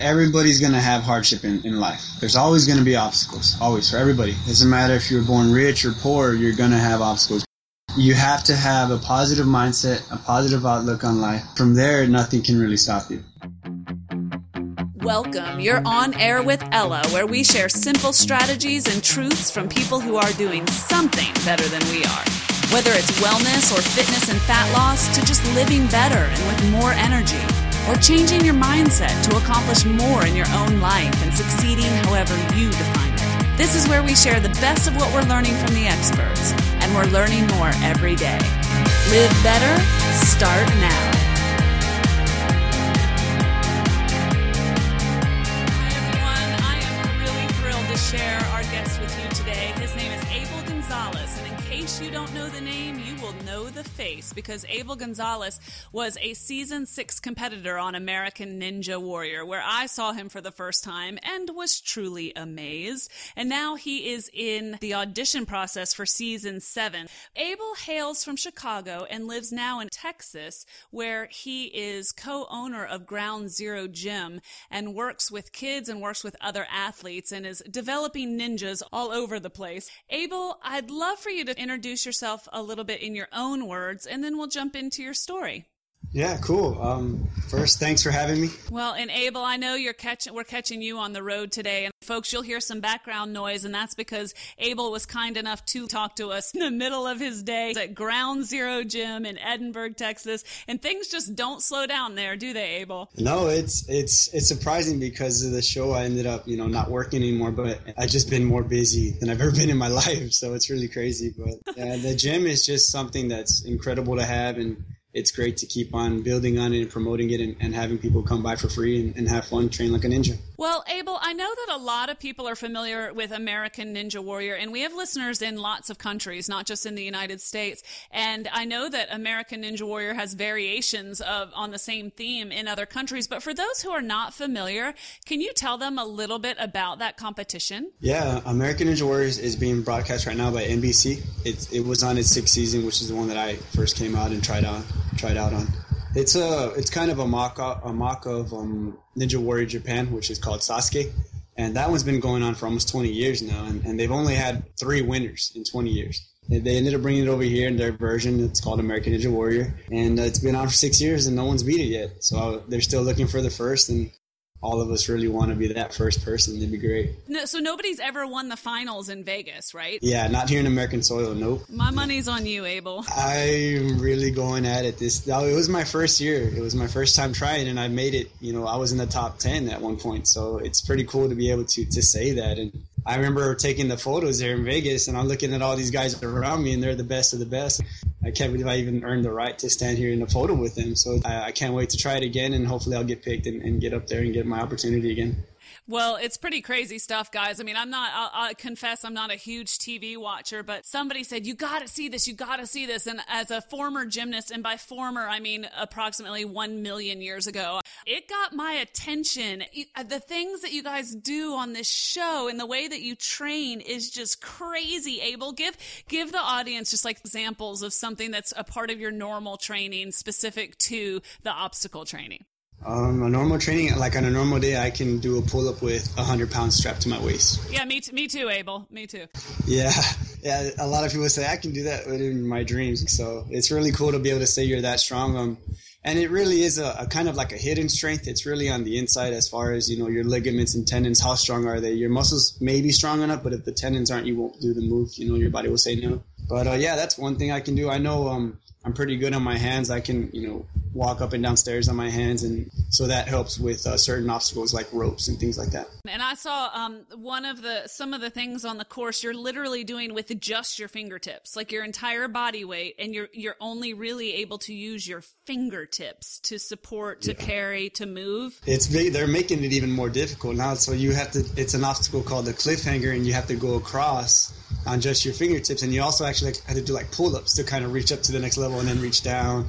Everybody's going to have hardship in, in life. There's always going to be obstacles, always, for everybody. It doesn't matter if you're born rich or poor, you're going to have obstacles. You have to have a positive mindset, a positive outlook on life. From there, nothing can really stop you. Welcome. You're on air with Ella, where we share simple strategies and truths from people who are doing something better than we are. Whether it's wellness or fitness and fat loss, to just living better and with more energy or changing your mindset to accomplish more in your own life and succeeding however you define it. This is where we share the best of what we're learning from the experts, and we're learning more every day. Live better, start now. The face because Abel Gonzalez was a season six competitor on American Ninja Warrior, where I saw him for the first time and was truly amazed. And now he is in the audition process for season seven. Abel hails from Chicago and lives now in Texas, where he is co-owner of Ground Zero Gym and works with kids and works with other athletes and is developing ninjas all over the place. Abel, I'd love for you to introduce yourself a little bit in your own words, and then we'll jump into your story. Yeah, cool. Um, first, thanks for having me. Well, and Abel, I know you're catching we're catching you on the road today, and folks, you'll hear some background noise, and that's because Abel was kind enough to talk to us in the middle of his day at Ground Zero Gym in Edinburg, Texas, and things just don't slow down there, do they, Abel? No, it's it's it's surprising because of the show. I ended up, you know, not working anymore, but I've just been more busy than I've ever been in my life. So it's really crazy. But yeah, the gym is just something that's incredible to have, and it's great to keep on building on it and promoting it and, and having people come by for free and, and, have fun, train like a ninja. Well, Abel, I know that a lot of people are familiar with American Ninja Warrior, and we have listeners in lots of countries, not just in the United States. And I know that American Ninja Warrior has variations of on the same theme in other countries. But for those who are not familiar, can you tell them a little bit about that competition? Yeah, American Ninja Warrior is being broadcast right now by NBC. It, it was on its sixth season, which is the one that I first came out and tried out tried out on. It's a it's kind of a mock a mock of um, Ninja Warrior Japan, which is called Sasuke, and that one's been going on for almost 20 years now, and, and they've only had three winners in 20 years. They ended up bringing it over here in their version. It's called American Ninja Warrior, and uh, it's been on for six years, and no one's beat it yet. So they're still looking for the first, and all of us really want to be that first person. It'd be great. No, so nobody's ever won the finals in Vegas, right? Yeah, not here in American soil. Nope. My money's on you, Abel. I'm really going at it. This it was my first year. It was my first time trying, and I made it. You know, I was in the top ten at one point, so it's pretty cool to be able to to say that. And I remember taking the photos there in Vegas, and I'm looking at all these guys around me, and they're the best of the best. I can't believe I even earned the right to stand here in a photo with them. So I, I can't wait to try it again, and hopefully I'll get picked and, and get up there and get my opportunity again. Well, it's pretty crazy stuff, guys. I mean, I'm not, I'll, confess, I'm not a huge TV watcher, but somebody said, you got to see this, you got to see this. And as a former gymnast, and by former, I mean approximately 1 million years ago, it got my attention. Uh, the things that you guys do on this show and the way that you train is just crazy. Abel, give, give the audience just like examples of something that's a part of your normal training specific to the obstacle training. Um, a normal training, like on a normal day, I can do a pull up with a hundred pounds strapped to my waist. Yeah, me, t- me too, Abel. Me too. Yeah, yeah. A lot of people say I can do that in my dreams. So it's really cool to be able to say you're that strong. Um, and it really is a, a, kind of like a hidden strength. It's really on the inside as far as you know your ligaments and tendons. How strong are they? Your muscles may be strong enough, but if the tendons aren't, you won't do the move. You know, your body will say no. But uh, yeah, that's one thing I can do. I know um, I'm pretty good on my hands. I can you know walk up and down stairs on my hands, and so that helps with uh, certain obstacles like ropes and things like that. And I saw um, one of the some of the things on the course you're literally doing with just your fingertips, like your entire body weight, and you're you're only really able to use your fingertips to support, to yeah. carry, to move. It's they're making it even more difficult now. So you have to. It's an obstacle called the cliffhanger, and you have to go across on just your fingertips, and you also actually have to do like pull-ups to kind of reach up to the next level and then reach down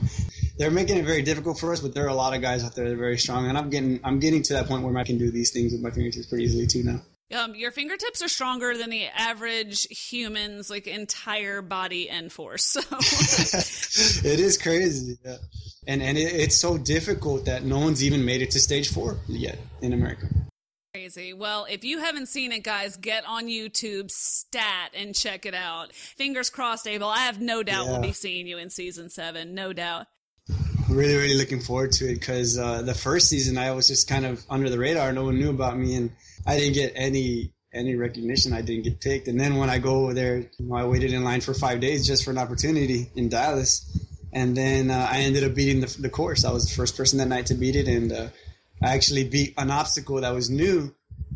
they're making it very difficult for us, but there are a lot of guys out there that are very strong, and I'm getting I'm getting to that point where I can do these things with my fingertips pretty easily too now. Um, your fingertips are stronger than the average human's like entire body and force. So it is crazy. Yeah. and and it, it's so difficult that no one's even made it to stage four yet in America. Crazy. Well, if you haven't seen it, guys, get on YouTube, stat, and check it out. Fingers crossed, Abel. I have no doubt yeah. we'll be seeing you in season seven. No doubt. Really, really looking forward to it because uh, the first season I was just kind of under the radar. No one knew about me, and I didn't get any any recognition. I didn't get picked. And then when I go over there, you know, I waited in line for five days just for an opportunity in Dallas. And then uh, I ended up beating the, the, course. I was the first person that night to beat it, and uh, I actually beat an obstacle that was new.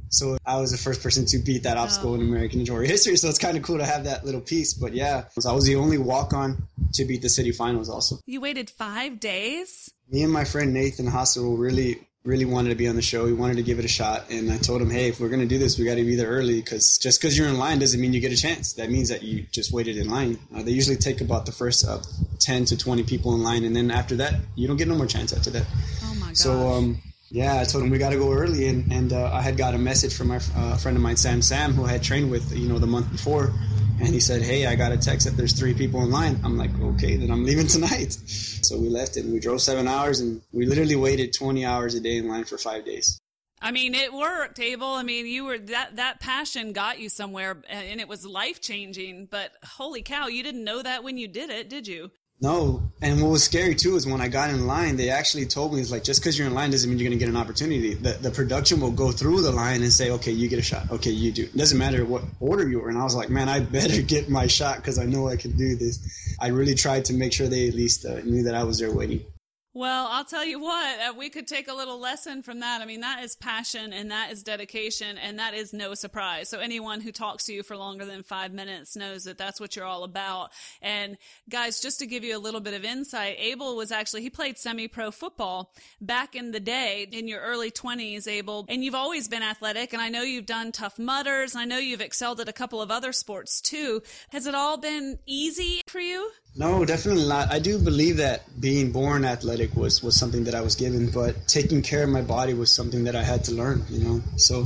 So I was the first person to beat that obstacle oh. in American Ninja history. So it's kind of cool to have that little piece. But yeah, I was the only walk on to beat the city finals also. You waited five days? Me and my friend Nathan Hospital really really wanted to be on the show. We wanted to give it a shot, and I told him, "Hey, if we're going to do this, we got to be there early because just because you're in line doesn't mean you get a chance. That means that you just waited in line. Uh, they usually take about the first uh, ten to twenty people in line, and then after that, you don't get no more chance after that. Oh my god! So um, yeah, I told him we got to go early, and, and uh, I had got a message from my uh, friend of mine, Sam Sam, who I had trained with, you know, the month before, and he said, "Hey, I got a text that there's three people in line." I'm like, "Okay, then I'm leaving tonight." So we left, and we drove seven hours, and we literally waited 20 hours a day in line for five days. I mean, it worked, Abel. I mean, you were that that passion got you somewhere, and it was life changing. But holy cow, you didn't know that when you did it, did you? No, and what was scary too is when I got in line, they actually told me it's like just because you're in line doesn't mean you're going to get an opportunity. The, the production will go through the line and say, okay, you get a shot. Okay, you do. It doesn't matter what order you were. And I was like, man, I better get my shot because I know I can do this. I really tried to make sure they at least uh, knew that I was there waiting. Well, I'll tell you what, uh, we could take a little lesson from that. I mean, that is passion and that is dedication and that is no surprise. So anyone who talks to you for longer than five minutes knows that that's what you're all about. And guys, just to give you a little bit of insight, Abel was actually, he played semi-pro football back in the day in your early twenties, Abel, and you've always been athletic. And I know you've done Tough Mudders. And I know you've excelled at a couple of other sports too. Has it all been easy for you? No, definitely not. I do believe that being born athletic was, was something that I was given, but taking care of my body was something that I had to learn, you know. So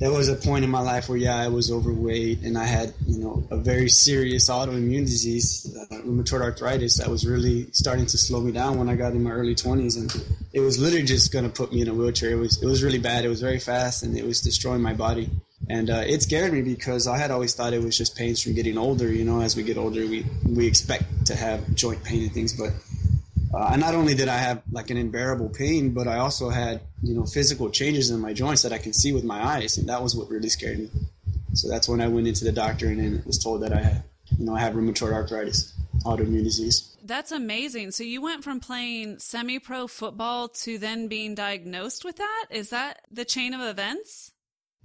there was a point in my life where, yeah, I was overweight and I had, you know, a very serious autoimmune disease, uh, rheumatoid arthritis, that was really starting to slow me down when I got in my early 20s. And it was literally just going to put me in a wheelchair. It was, it was really bad. It was very fast and it was destroying my body and uh, it scared me because I had always thought it was just pains from getting older. You know, as we get older, we we expect to have joint pain and things, but uh, not only did I have like an unbearable pain, but I also had you know physical changes in my joints that I can see with my eyes, and that was what really scared me. So that's when I went into the doctor and then was told that I had you know I have rheumatoid arthritis, autoimmune disease. That's amazing. So you went from playing semi-pro football to then being diagnosed with that. Is that the chain of events?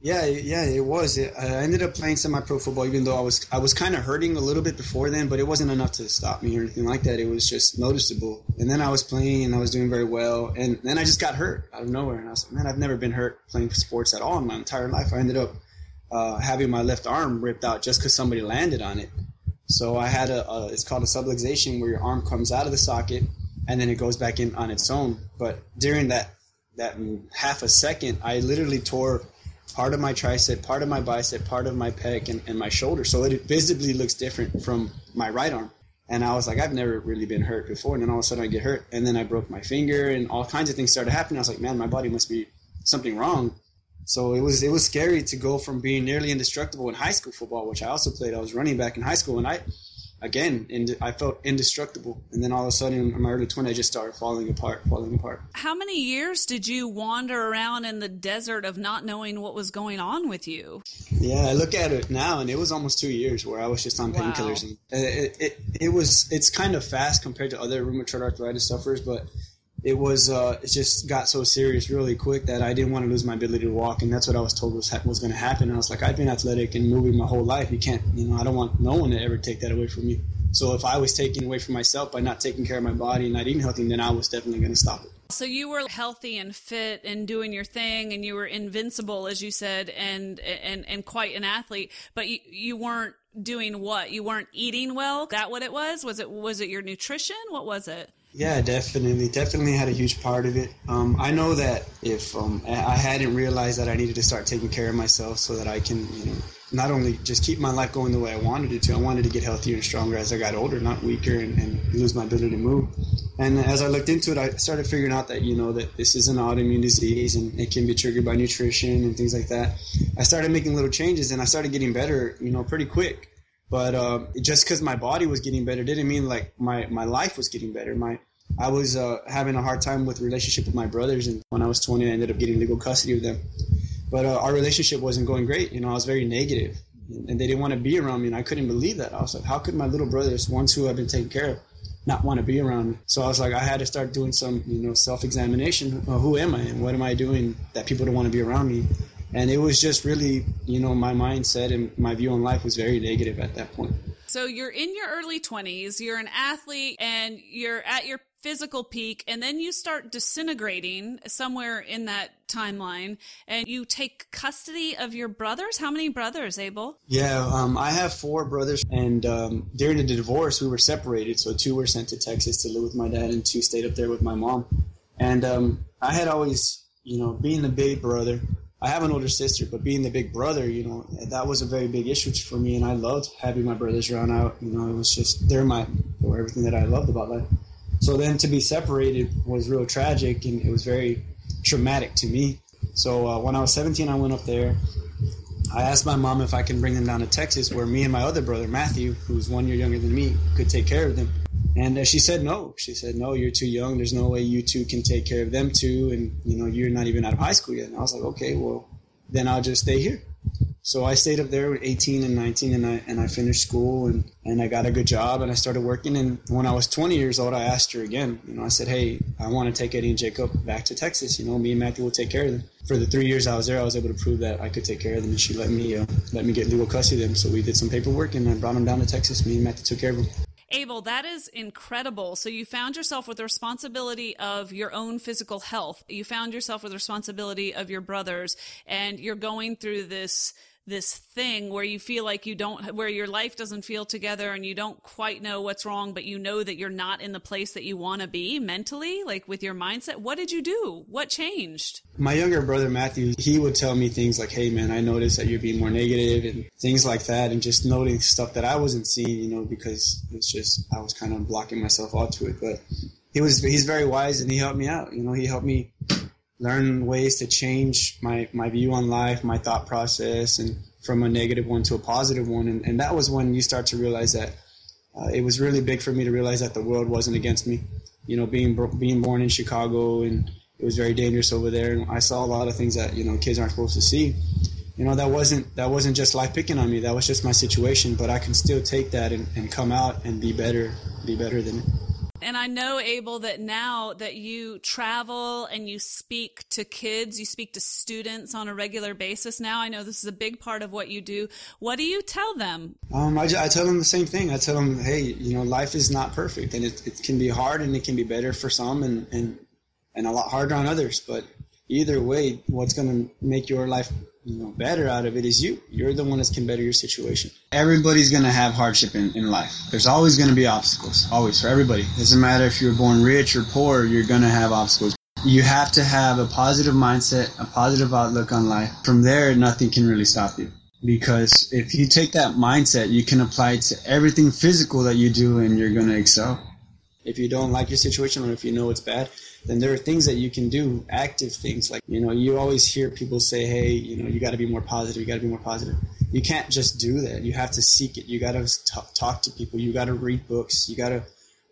Yeah, yeah, it was. I ended up playing semi-pro football, even though I was I was kind of hurting a little bit before then, but it wasn't enough to stop me or anything like that. It was just noticeable. And then I was playing, and I was doing very well, and then I just got hurt out of nowhere. And I was like, man, I've never been hurt playing sports at all in my entire life. I ended up uh, having my left arm ripped out just because somebody landed on it. So I had a, a it's called a subluxation, where your arm comes out of the socket and then it goes back in on its own. But during that that half a second, I literally tore part of my tricep, part of my bicep, part of my pec, and, and my shoulder. So it visibly looks different from my right arm. And I was like, I've never really been hurt before. And then all of a sudden I get hurt. And then I broke my finger and all kinds of things started happening. I was like, man, my body must be something wrong. So it was it was scary to go from being nearly indestructible in high school football, which I also played. I was running back in high school, and I again, and I felt indestructible. And then all of a sudden, in my early 20s, I just started falling apart, falling apart. How many years did you wander around in the desert of not knowing what was going on with you? Yeah, I look at it now, and it was almost two years where I was just on painkillers. Wow. And it, it, it was, it's kind of fast compared to other rheumatoid arthritis sufferers, but it was uh, it just got so serious really quick that I didn't want to lose my ability to walk, and that's what I was told was was going to happen. And I was like, I've been athletic and moving my whole life. You can't, you know, I don't want no one to ever take that away from me. So if I was taking away from myself by not taking care of my body and not eating healthy, then I was definitely going to stop it. So you were healthy and fit and doing your thing, and you were invincible, as you said, and and and quite an athlete. But you, you weren't doing what? You weren't eating well. That what it was? Was it was it your nutrition? What was it? Yeah, definitely, definitely had a huge part of it. Um, I know that if um, I hadn't realized that I needed to start taking care of myself so that I can, you know, not only just keep my life going the way I wanted it to, I wanted to get healthier and stronger as I got older, not weaker and, and lose my ability to move. And as I looked into it, I started figuring out that you know that this is an autoimmune disease and it can be triggered by nutrition and things like that. I started making little changes and I started getting better, you know, pretty quick. But uh, just because my body was getting better didn't mean like my my life was getting better. My I was uh, having a hard time with relationship with my brothers, and when I was 20, I ended up getting legal custody of them. But uh, our relationship wasn't going great. You know, I was very negative, and they didn't want to be around me, and I couldn't believe that. I was like, how could my little brothers, ones who I've been taken care of, not want to be around me? So I was like, I had to start doing some, you know, self-examination. who am I, and what am I doing that people don't want to be around me? And it was just really, you know, my mindset and my view on life was very negative at that point. So you're in your early 20s, you're an athlete, and you're at your physical peak and then you start disintegrating somewhere in that timeline and you take custody of your brothers? How many brothers abel? Yeah um, i have four brothers and um, during the divorce we were separated so two were sent to texas to live with my dad and two stayed up there with my mom. And um, i had always you know being the big brother I have an older sister, but being the big brother, you know, that was a very big issue for me, and I loved having my brothers around. Out, you know, it was just they're my, were everything that I loved about life. So then to be separated was real tragic and it was very traumatic to me. So uh, when I was 17, I went up there. I asked my mom if I can bring them down to Texas, where me and my other brother Matthew, who's one year younger than me, could take care of them. And uh, she said no. She said no. You're too young. There's no way you two can take care of them too. And you know you're not even out of high school yet. And I was like, okay, well then I'll just stay here. So I stayed up there with 18 and 19 and I, and I finished school and, and I got a good job and I started working. And when I was 20 years old, I asked her again, you know, I said, Hey, I want to take Eddie and Jacob back to Texas. You know, me and Matthew will take care of them. For the three years I was there, I was able to prove that I could take care of them and she let me, uh, let me get legal custody of them. So we did some paperwork and I brought them down to Texas. Me and Matthew took care of them. Abel, that is incredible. So you found yourself with the responsibility of your own physical health. You found yourself with the responsibility of your brothers and you're going through this this thing where you feel like you don't where your life doesn't feel together and you don't quite know what's wrong but you know that you're not in the place that you want to be mentally like with your mindset what did you do? What changed? My younger brother matthew he would tell me things like hey man i noticed that you're being more negative and things like that and just noting stuff that i wasn't seeing you know because it's just i was kind of blocking myself out to it but he was he's very wise and he helped me out you know he helped me learn ways to change my, my view on life, my thought process, and from a negative one to a positive one. And, and that was when you start to realize that uh, it was really big for me to realize that the world wasn't against me. You know, being being born in Chicago and it was very dangerous over there, and I saw a lot of things that you know kids aren't supposed to see. You know, that wasn't that wasn't just life picking on me. That was just my situation. But I can still take that and, and come out and be better, be better than it. And I know, Abel, that now that you travel and you speak to kids, you speak to students on a regular basis now. I know this is a big part of what you do. What do you tell them? Um, I, I tell them the same thing. I tell them, hey, you know, life is not perfect and it, it can be hard and it can be better for some and, and, and a lot harder on others. But either way, what's going to make your life you know better out of it is you. You're the one that can better your situation. Everybody's going to have hardship in, in life. There's always going to be obstacles, always for everybody. Doesn't matter if you're born rich or poor, you're going to have obstacles. You have to have a positive mindset, a positive outlook on life. From there, nothing can really stop you. Because if you take that mindset, you can apply it to everything physical that you do and you're going to excel. If you don't like your situation or if you know it's bad, then there are things that you can do, active things. Like, you know, you always hear people say, hey, you know, you got to be more positive, you got to be more positive. You can't just do that. You have to seek it. You got to talk to people. You got to read books. You got to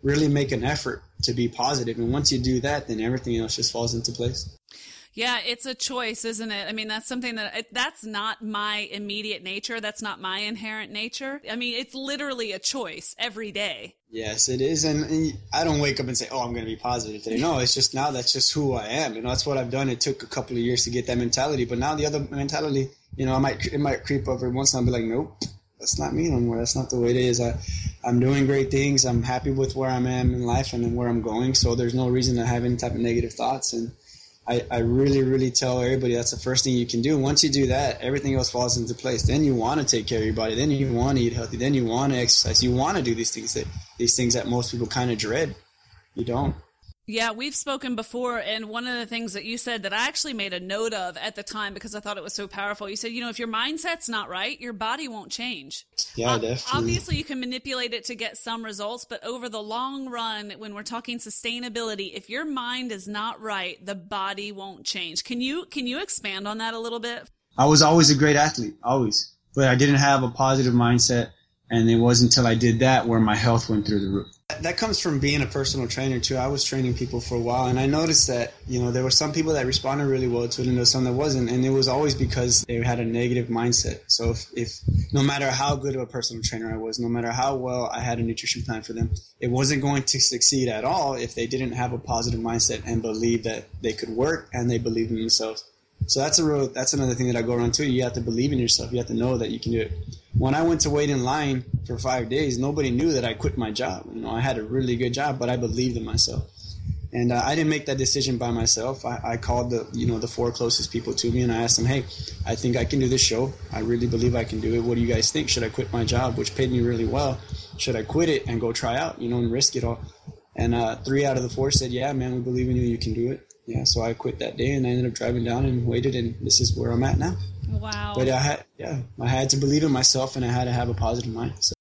really make an effort to be positive. And once you do that, then everything else just falls into place. Yeah, it's a choice, isn't it? I mean, that's something that that's not my immediate nature. That's not my inherent nature. I mean, it's literally a choice every day. Yes, it is, and, and I don't wake up and say, "Oh, I'm going to be positive today." No, it's just now that's just who I am. You know, that's what I've done. It took a couple of years to get that mentality, but now the other mentality, you know, I might it might creep up every once, and I'll be like, "Nope, that's not me anymore. That's not the way it is." I, I'm doing great things. I'm happy with where I am in life and where I'm going. So there's no reason to have any type of negative thoughts and I, I really, really tell everybody that's the first thing you can do. Once you do that, everything else falls into place. Then you want to take care of your body. Then you want to eat healthy. Then you want to exercise. You want to do these things that these things that most people kind of dread. You don't. Yeah, we've spoken before, and one of the things that you said that I actually made a note of at the time because I thought it was so powerful. You said, you know, if your mindset's not right, your body won't change. Yeah, definitely. Obviously, you can manipulate it to get some results, but over the long run, when we're talking sustainability, if your mind is not right, the body won't change. Can you can you expand on that a little bit? I was always a great athlete, always, but I didn't have a positive mindset, and it wasn't until I did that where my health went through the roof that comes from being a personal trainer too. I was training people for a while, and I noticed that you know there were some people that responded really well to it, and there was some that wasn't, and it was always because they had a negative mindset. So if, if no matter how good of a personal trainer I was, no matter how well I had a nutrition plan for them, it wasn't going to succeed at all if they didn't have a positive mindset and believe that they could work and they believed in themselves. So that's a real that's another thing that I go around too. You have to believe in yourself. You have to know that you can do it. When I went to wait in line for five days, nobody knew that I quit my job. You know, I had a really good job, but I believed in myself. And uh, I didn't make that decision by myself. I, I, called the you know the four closest people to me and I asked them, hey, I think I can do this show. I really believe I can do it. What do you guys think? Should I quit my job, which paid me really well? Should I quit it and go try out, you know, and risk it all? And uh, three out of the four said, yeah, man, we believe in you. You can do it yeah, so I quit that day and I ended up driving down and waited, and this is where I'm at now. Wow. But I had, yeah, I had to believe in myself and I had to have a positive mind. So.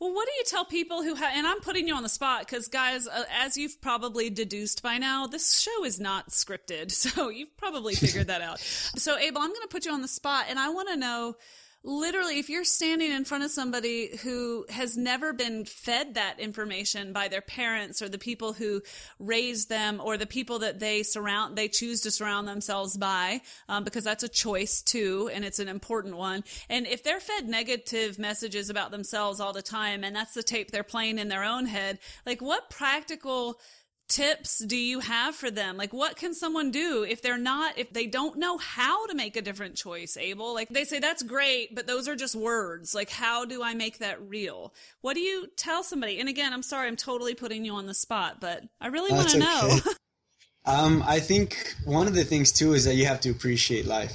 Well, what do you tell people who have, and I'm putting you on the spot because, guys, uh, as you've probably deduced by now, this show is not scripted. So you've probably figured that out. So, Abel, I'm going to put you on the spot and I want to know literally if you're standing in front of somebody who has never been fed that information by their parents or the people who raised them or the people that they surround they choose to surround themselves by um, because that's a choice too and it's an important one. And if they're fed negative messages about themselves all the time and that's the tape they're playing in their own head like what practical tips do you have for them? Like, what can someone do if they're not, if they don't know how to make a different choice, Abel? Like, they say, that's great, but those are just words. Like, how do I make that real? What do you tell somebody? And again, I'm sorry, I'm totally putting you on the spot, but I really want to know. um, I think one of the things too is that you have to appreciate life.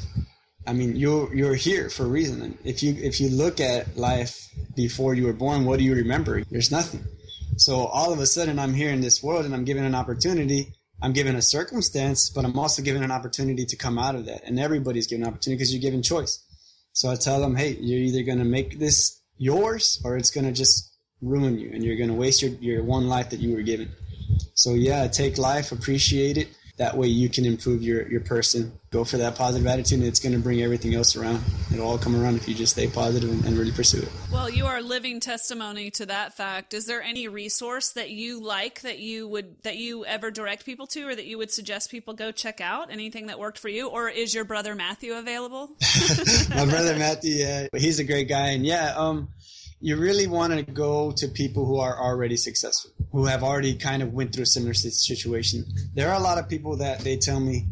I mean, you're you're here for a reason. If you if you look at life before you were born, what do you remember? There's nothing so all of a sudden, I'm here in this world and I'm given an opportunity. I'm given a circumstance, but I'm also given an opportunity to come out of that. And everybody's given an opportunity because you're given choice. So I tell them, hey, you're either going to make this yours or it's going to just ruin you and you're going to waste your, your one life that you were given. So yeah, take life, appreciate it, that way you can improve your, your person. Go for that positive attitude and it's going to bring everything else around. It'll all come around if you just stay positive and, and, really pursue it. Well you are living testimony to that fact. Is there any resource that you like that you would that you ever direct people to or that you would suggest people go check out? Anything that worked for you? Or is your brother matthew available? My brother matthew yeah. He's a great guy. And yeah um you really want to go to people who are already successful, who have already kind of went through a similar situation. There are a lot of people that they tell me,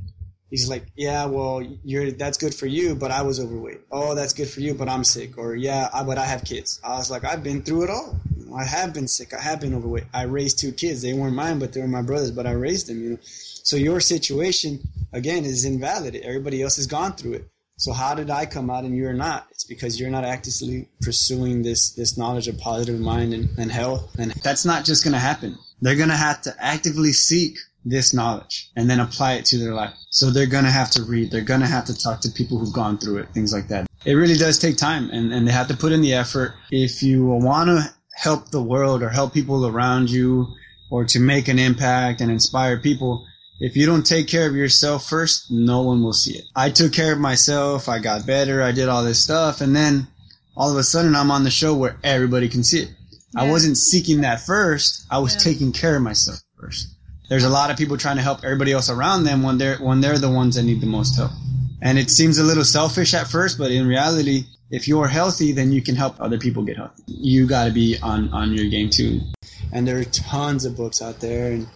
he's like, yeah, well, you're that's good for you, but I was overweight. Oh, that's good for you, but I'm sick. Or yeah, I, but I have kids. I was like, I've been through it all. I have been sick. I have been overweight. I raised two kids. They weren't mine, but they were my brothers. But I raised them. You know, so your situation again is invalid. Everybody else has gone through it. So how did I come out and you're not? It's because you're not actively pursuing this this knowledge of positive mind and, and health. And that's not just gonna happen. They're gonna have to actively seek this knowledge and then apply it to their life. So they're gonna have to read, they're gonna have to talk to people who've gone through it, things like that. It really does take time and, and they have to put in the effort. If you wanna help the world or help people around you or to make an impact and inspire people, if you don't take care of yourself first, no one will see it. I took care of myself. I got better. I did all this stuff. And then all of a sudden I'm on the show where everybody can see it. Yeah. I wasn't seeking that first. I was yeah. taking care of myself first. There's a lot of people trying to help everybody else around them when they're, when they're the ones that need the most help. And it seems a little selfish at first, but in reality, if you're healthy, then you can help other people get healthy. You got to be on, on your game too. And there are tons of books out there and,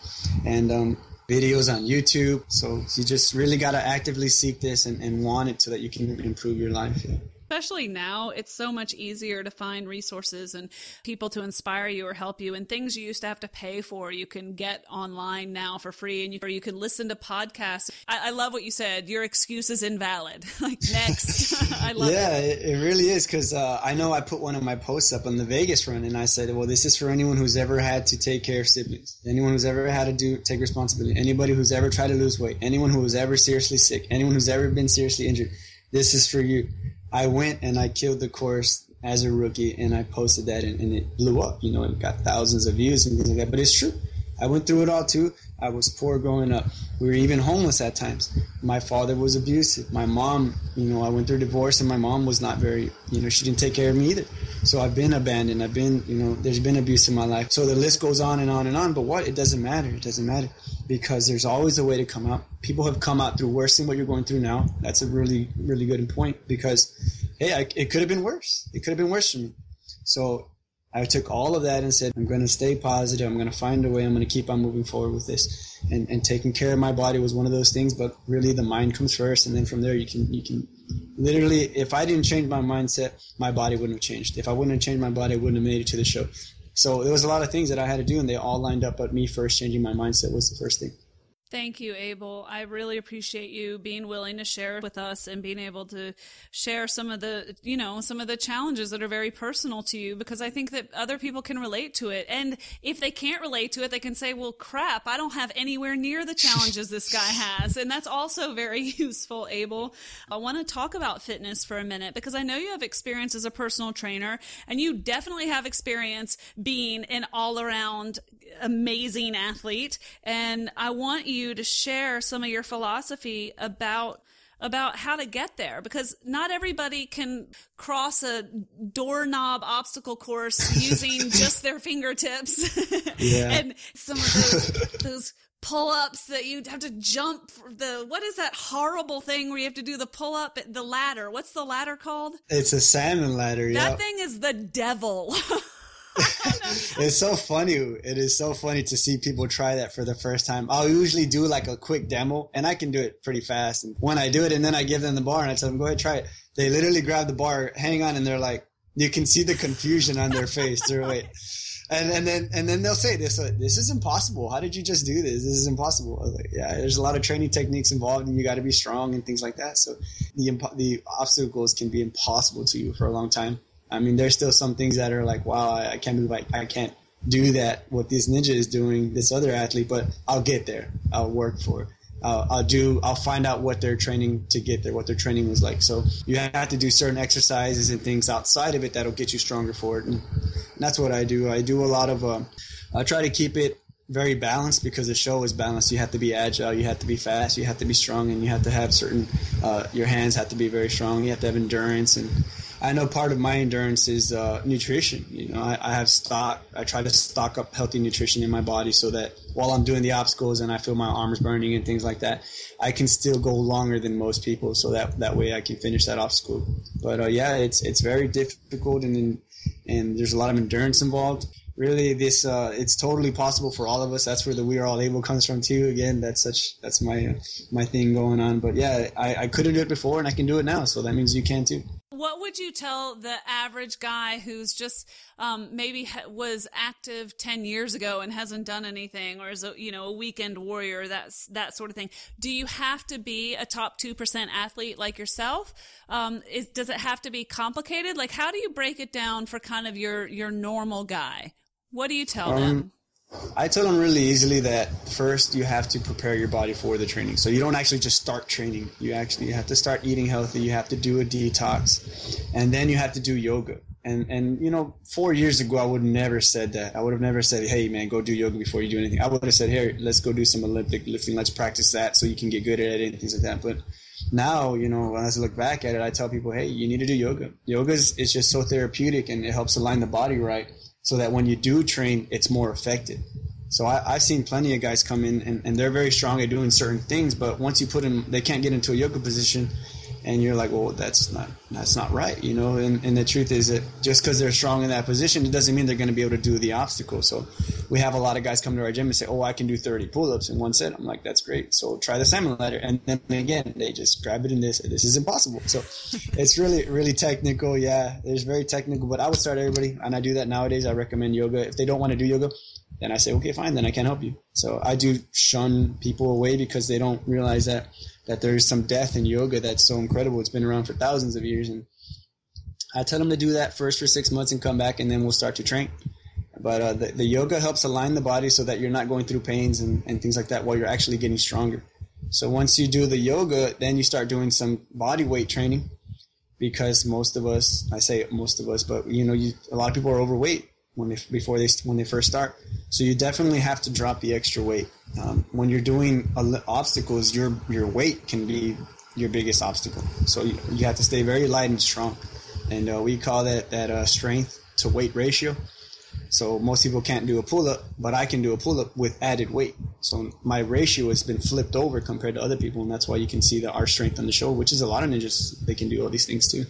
and, um, videos on YouTube. So you just really got to actively seek this and, and, want it so that you can improve your life. Especially now it's so much easier to find resources and people to inspire you or help you and things you used to have to pay for you can get online now for free and you, or you can listen to podcasts. I, I love what you said your excuse is invalid. Like next. I love yeah it. it, really is because uh, i know i put one of my posts up on the vegas run and i said well this is for anyone who's ever had to take care of siblings anyone who's ever had to do take responsibility anybody who's ever tried to lose weight anyone who was ever seriously sick anyone who's ever been seriously injured this is for you I went and I killed the course as a rookie and I posted that and, and, it blew up. You know, it got thousands of views and things like that. But it's true. I went through it all too. I was poor growing up. We were even homeless at times. My father was abusive. My mom, you know, I went through divorce and my mom was not very, you know, she didn't take care of me either. So I've been abandoned. I've been, you know, there's been abuse in my life. So the list goes on and on and on. But what? It doesn't matter. It doesn't matter because there's always a way to come out. People have come out through worse than what you're going through now. That's a really, really good point because hey, I, it could have been worse. It could have been worse for me. So I took all of that and said, I'm going to stay positive. I'm going to find a way. I'm going to keep on moving forward with this. And, and taking care of my body was one of those things, but really the mind comes first. And then from there, you can, you can literally, if I didn't change my mindset, my body wouldn't have changed. If I wouldn't have changed my body, I wouldn't have made it to the show. So there was a lot of things that I had to do and they all lined up, but me first changing my mindset was the first thing. Thank you, Abel. I really appreciate you being willing to share with us and being able to share some of the, you know, some of the challenges that are very personal to you because I think that other people can relate to it. And if they can't relate to it, they can say, well, crap, I don't have anywhere near the challenges this guy has. And that's also very useful, Abel. I want to talk about fitness for a minute because I know you have experience as a personal trainer and you definitely have experience being an all around amazing athlete. And I want you to share some of your philosophy about about how to get there because not everybody can cross a doorknob obstacle course using just their fingertips yeah. and some of those those pull-ups that you have to jump the what is that horrible thing where you have to do the pull-up the ladder what's the ladder called it's a salmon ladder that yep. thing is the devil it's so funny. It is so funny to see people try that for the first time. I'll usually do like a quick demo and I can do it pretty fast. And when I do it and then I give them the bar and I tell them, go ahead, try it. They literally grab the bar, hang on, and they're like, you can see the confusion on their face. They're like, and, and then, and then they'll say this, this is impossible. How did you just do this? This is impossible. Like, yeah, there's a lot of training techniques involved and you got to be strong and things like that. So the, the obstacles can be impossible to you for a long time. I mean, there's still some things that are like, wow, I, I can't believe I, I can't do that. What this ninja is doing, this other athlete, but I'll get there. I'll work for it. Uh, I'll do. I'll find out what they're training to get there, what their training was like. So you have to do certain exercises and things outside of it that'll get you stronger for it. And that's what I do. I do a lot of. Uh, I try to keep it very balanced because the show is balanced. You have to be agile, you have to be fast, you have to be strong, and you have to have certain. Uh, your hands have to be very strong. You have to have endurance and I know part of my endurance is uh, nutrition. You know, I, I, have stock. I try to stock up healthy nutrition in my body so that while I'm doing the obstacles and I feel my arms burning and things like that, I can still go longer than most people. So that that way I can finish that obstacle. But uh, yeah, it's it's very difficult and and there's a lot of endurance involved. Really, this uh, it's totally possible for all of us. That's where the "we are all able" comes from too. Again, that's such that's my my thing going on. But yeah, I, I couldn't do it before, and I can do it now. So that means you can too what would you tell the average guy who's just um, maybe ha- was active 10 years ago and hasn't done anything or is a you know a weekend warrior that's that sort of thing? Do you have to be a top 2% athlete like yourself? Um, is, does it have to be complicated? Like how do you break it down for kind of your your normal guy? What do you tell um, them I tell them really easily that first you have to prepare your body for the training. So you don't actually just start training. You actually have to start eating healthy. You have to do a detox, and then you have to do yoga. And and you know, four years ago I would never said that. I would have never said, "Hey man, go do yoga before you do anything." I would have said, "Here, let's go do some Olympic lifting. Let's practice that so you can get good at it and things like that." But now, you know, as I look back at it, I tell people, "Hey, you need to do yoga. Yoga is, is just so therapeutic and it helps align the body right." So that when you do train, it's more effective. So I, have seen plenty of guys come in and, and, they're very strong at doing certain things, but once you put them, they can't get into a yoga position, and you're like, well, that's not that's not right, you know. And, and the truth is that just because they're strong in that position, it doesn't mean they're going to be able to do the obstacle. So we have a lot of guys come to our gym and say, "Oh, I can do 30 pull-ups in one set." I'm like, "That's great." So try the salmon ladder, and then again, they just grab it and this. "This is impossible." So it's really, really technical. Yeah, it's very technical. But I would start everybody, and I do that nowadays. I recommend yoga. If they don't want to do yoga, then I say, "Okay, fine. Then I can't help you." So I do shun people away because they don't realize that that there's some death in yoga that's so incredible. It's been around for thousands of years, and I tell them to do that first for six months and come back, and then we'll start to train. But uh, the, the yoga helps align the body so that you're not going through pains and, and things like that while you're actually getting stronger. So once you do the yoga, then you start doing some body weight training because most of us, I say most of us, but you know, you, a lot of people are overweight when they before they when they first start. So you definitely have to drop the extra weight. Um, when you're doing obstacles, your your weight can be your biggest obstacle. So you, you have to stay very light and strong and uh, we call that that uh, strength to weight ratio. So most people can't do a pull up, but I can do a pull up with added weight. So my ratio has been flipped over compared to other people, and that's why you can see that our strength on the show, which is a lot of ninjas, they can do all these things too.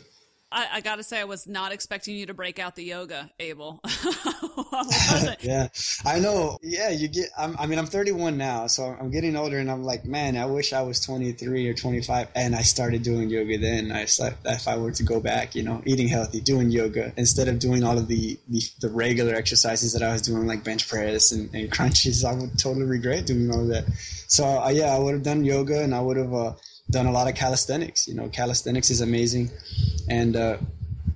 I, I got to say, I was not expecting you to break out the yoga, Abel. yeah, I know. Yeah, you get. I'm, i mean, I'm 31 now, so I'm getting older, and I'm like, man, I wish I was 23 or 25, and I started doing yoga then. I like, if I were to go back, you know, eating healthy, doing yoga instead of doing all of the the, the regular exercises that I was doing, like bench press and, and crunches, I would totally regret doing all of that. So uh, yeah, I would have done yoga, and I would have. Uh, done a lot of calisthenics. You know, calisthenics is amazing, and uh,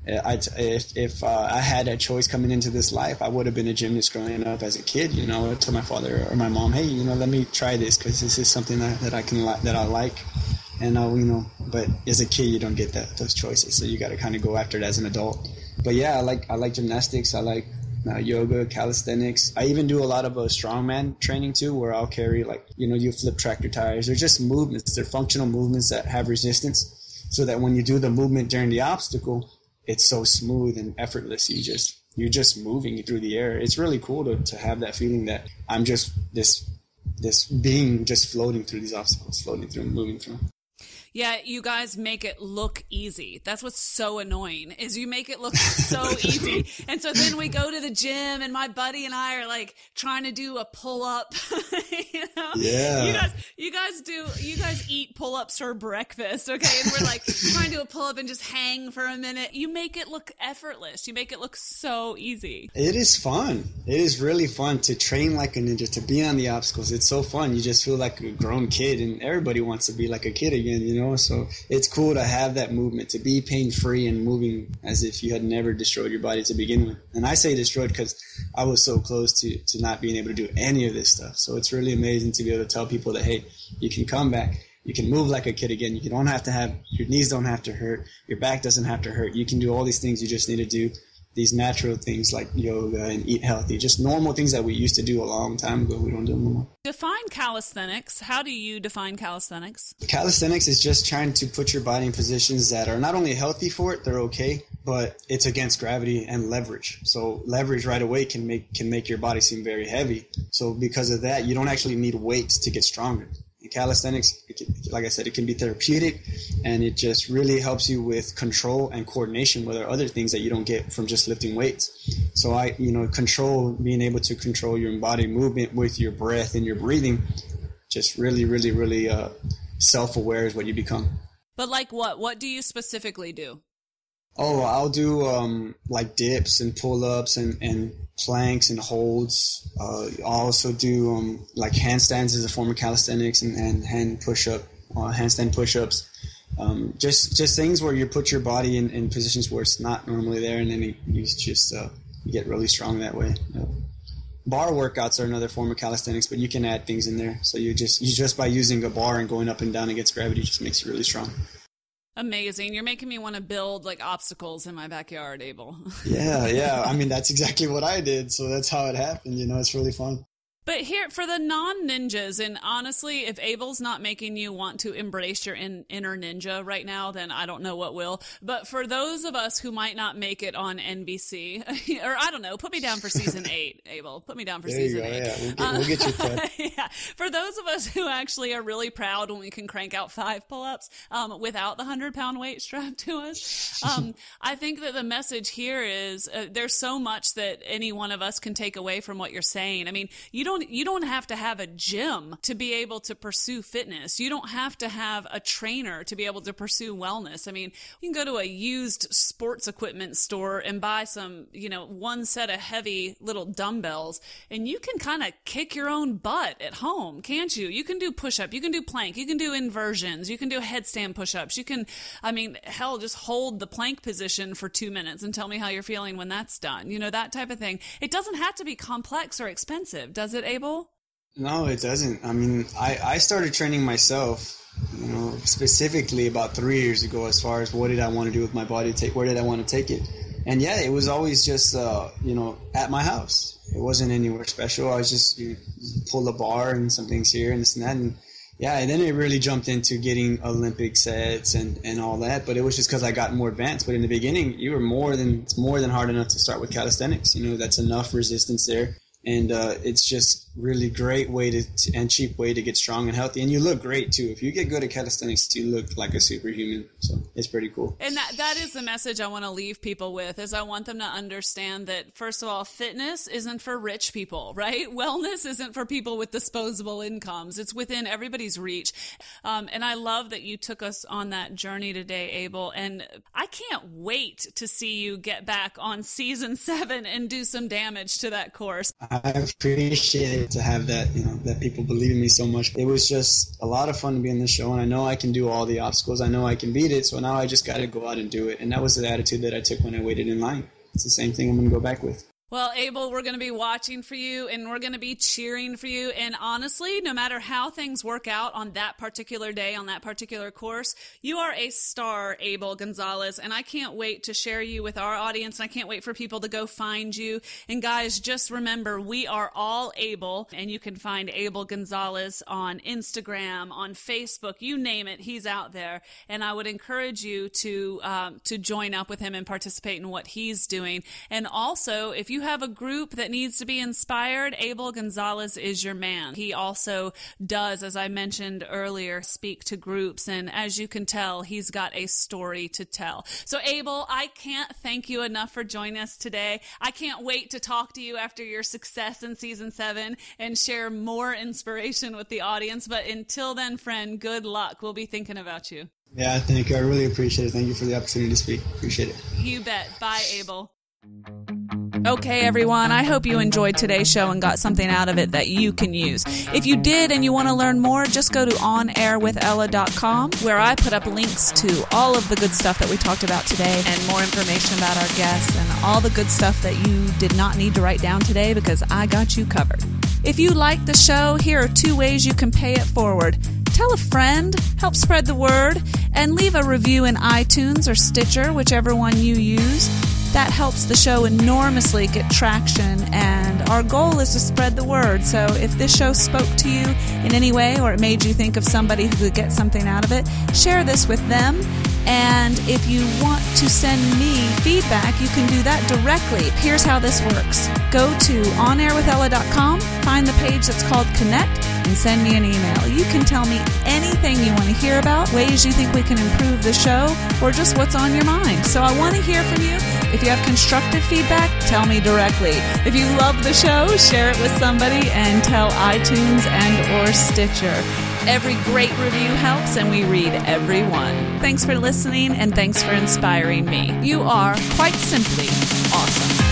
I, if if uh, I had a choice coming into this life, I would have been a gymnast growing up as a kid. You know, to my father or my mom, hey, you know, let me try this because this is something that, that I can li- that I like, and uh, you know, but as a kid, you don't get that those choices, so you got to kind of go after it as an adult. But yeah, I like I like gymnastics. I like uh, yoga, calisthenics. I even do a lot of uh, strongman training too, where I'll carry like you know you flip tractor tires. They're just movements. They're functional movements that have resistance, so that when you do the movement during the obstacle, it's so smooth and effortless. You just you're just moving through the air. It's really cool to, to have that feeling that I'm just this this being just floating through these obstacles, floating through, moving through. Yeah, you guys make it look easy. That's what's so annoying is you make it look so easy. And so then we go to the gym and my buddy and I are like trying to do a pull up. you know? Yeah. You guys you guys do you guys eat pull ups for breakfast, okay? And we're like trying to do a pull up and just hang for a minute. You make it look effortless. You make it look so easy. It is fun. It is really fun to train like a ninja, to be on the obstacles. It's so fun. You just feel like a grown kid and everybody wants to be like a kid again, you know? Know. So it's cool to have that movement, to be pain free and moving as if you had never destroyed your body to begin with. And I say destroyed because I was so close to to not being able to do any of this stuff. So it's really amazing to be able to tell people that hey, you can come back. You can move like a kid again. You don't have to have your knees don't have to hurt. Your back doesn't have to hurt. You can do all these things. You just need to do these natural things like yoga and eat healthy, just normal things that we used to do a long time ago. We don't do anymore. Define calisthenics. How do you define calisthenics? Calisthenics is just trying to put your body in positions that are not only healthy for it, they're okay, but it's against gravity and leverage. So leverage right away can make can make your body seem very heavy. So because of that, you don't actually need weights to get stronger calisthenics, can, like I said, it can be therapeutic, and it just really helps you with control and coordination with other things that you don't get from just lifting weights. So I, you know, control being able to control your body movement with your breath and your breathing, just really, really, really uh, self-aware is what you become. But like what? What do you specifically do? Oh, I'll do um, like dips and pull ups and, and planks and holds. Uh, I also do um, like handstands as a form of calisthenics and, and hand push up, uh, handstand push ups. Um, just just things where you put your body in, in positions where it's not normally there, and then you, just uh, get really strong that way. Bar workouts are another form of calisthenics, but you can add things in there. So you just you just by using a bar and going up and down against gravity just makes you really strong. Amazing. You're making me want to build like obstacles in my backyard, Abel. yeah, yeah. I mean, that's exactly what I did. So that's how it happened. You know, it's really fun. But here for the non ninjas, and honestly, if Abel's not making you want to embrace your in, inner ninja right now, then I don't know what will. But for those of us who might not make it on NBC, or I don't know, put me down for season eight, Abel. Put me down for there season eight. Yeah, we'll get, we'll get you yeah. For those of us who actually are really proud when we can crank out five pull ups um, without the hundred pound weight strapped to us, um, I think that the message here is uh, there's so much that any one of us can take away from what you're saying. I mean, you don't don't you don't have to have a gym to be able to pursue fitness. You don't have to have a trainer to be able to pursue wellness. I mean, you can go to a used sports equipment store and buy some, you know, one set of heavy little dumbbells and you can kind of kick your own butt at home, can't you? You can do push up, you can do plank, you can do inversions, you can do headstand push ups. You can I mean, hell, just hold the plank position for 2 minutes and tell me how you're feeling when that's done. You know, that type of thing. It doesn't have to be complex or expensive, does it, Abel? No, it doesn't. I mean, I, I started training myself, you know, specifically about three years ago as far as what did I want to do with my body, take where did I want to take it. And yeah, it was always just, uh, you know, at my house. It wasn't anywhere special. I was just you pull the bar and some things here and this and that. And yeah, and then it really jumped into getting Olympic sets and, and all that. But it was just because I got more advanced. But in the beginning, you were more than it's more than hard enough to start with calisthenics. You know, that's enough resistance there and uh, it's just really great way to and cheap way to get strong and healthy. And you look great too. If you get good at calisthenics you look like a superhuman. So it's pretty cool. And that that is the message i want to leave people with is i want them to understand that first of all fitness isn't for rich people right? Wellness isn't for people with disposable incomes. It's within everybody's reach. Um, and i love that you took us on that journey today abel. And i can't wait to see you get back on season seven and do some damage to that course I appreciate it to have that, you know, that people believe in me so much. It was just a lot of fun to be on the show, and I know I can do all the obstacles. I know I can beat it, so now I just got to go out and do it. And that was the attitude that I took when I waited in line. It's the same thing I'm going to go back with. Well, Abel, we're going to be watching for you and we're going to be cheering for you. And honestly, no matter how things work out on that particular day, on that particular course, you are a star, Abel Gonzalez. And I can't wait to share you with our audience. And I can't wait for people to go find you. And guys, just remember, we are all Abel and you can find Abel Gonzalez on Instagram, on Facebook, you name it. He's out there. And I would encourage you to, um, to join up with him and participate in what he's doing. And also, if you have a group that needs to be inspired, Abel Gonzalez is your man. He also does, as I mentioned earlier, speak to groups. And as you can tell, he's got a story to tell. So, Abel, I can't thank you enough for joining us today. I can't wait to talk to you after your success in season seven and share more inspiration with the audience. But until then, friend, good luck. We'll be thinking about you. Yeah, thank you. I really appreciate it. Thank you for the opportunity to speak. Appreciate it. You bet. Bye, Abel. Okay, everyone, I hope you enjoyed today's show and got something out of it that you can use. If you did and you want to learn more, just go to onairwithella.com where I put up links to all of the good stuff that we talked about today and more information about our guests and all the good stuff that you did not need to write down today because I got you covered. If you like the show, here are two ways you can pay it forward. Tell a friend, help spread the word, and leave a review in iTunes or Stitcher, whichever one you use that helps the show enormously get traction. And our goal is to spread the word. So if this show spoke to you in any way or it made you think of somebody who could get something out of it, share this with them. And if you want to send me feedback, you can do that directly. Here's how this works go to onairwithella.com, find the page that's called Connect and send me an email. You can tell me anything you want to hear about, ways you think we can improve the show, or just what's on your mind. So I want to hear from you. If you have constructive feedback, tell me directly. If you love the show, share it with somebody and tell iTunes and or Stitcher. Every great review helps and we read every one. Thanks for listening and thanks for inspiring me. You are quite simply awesome.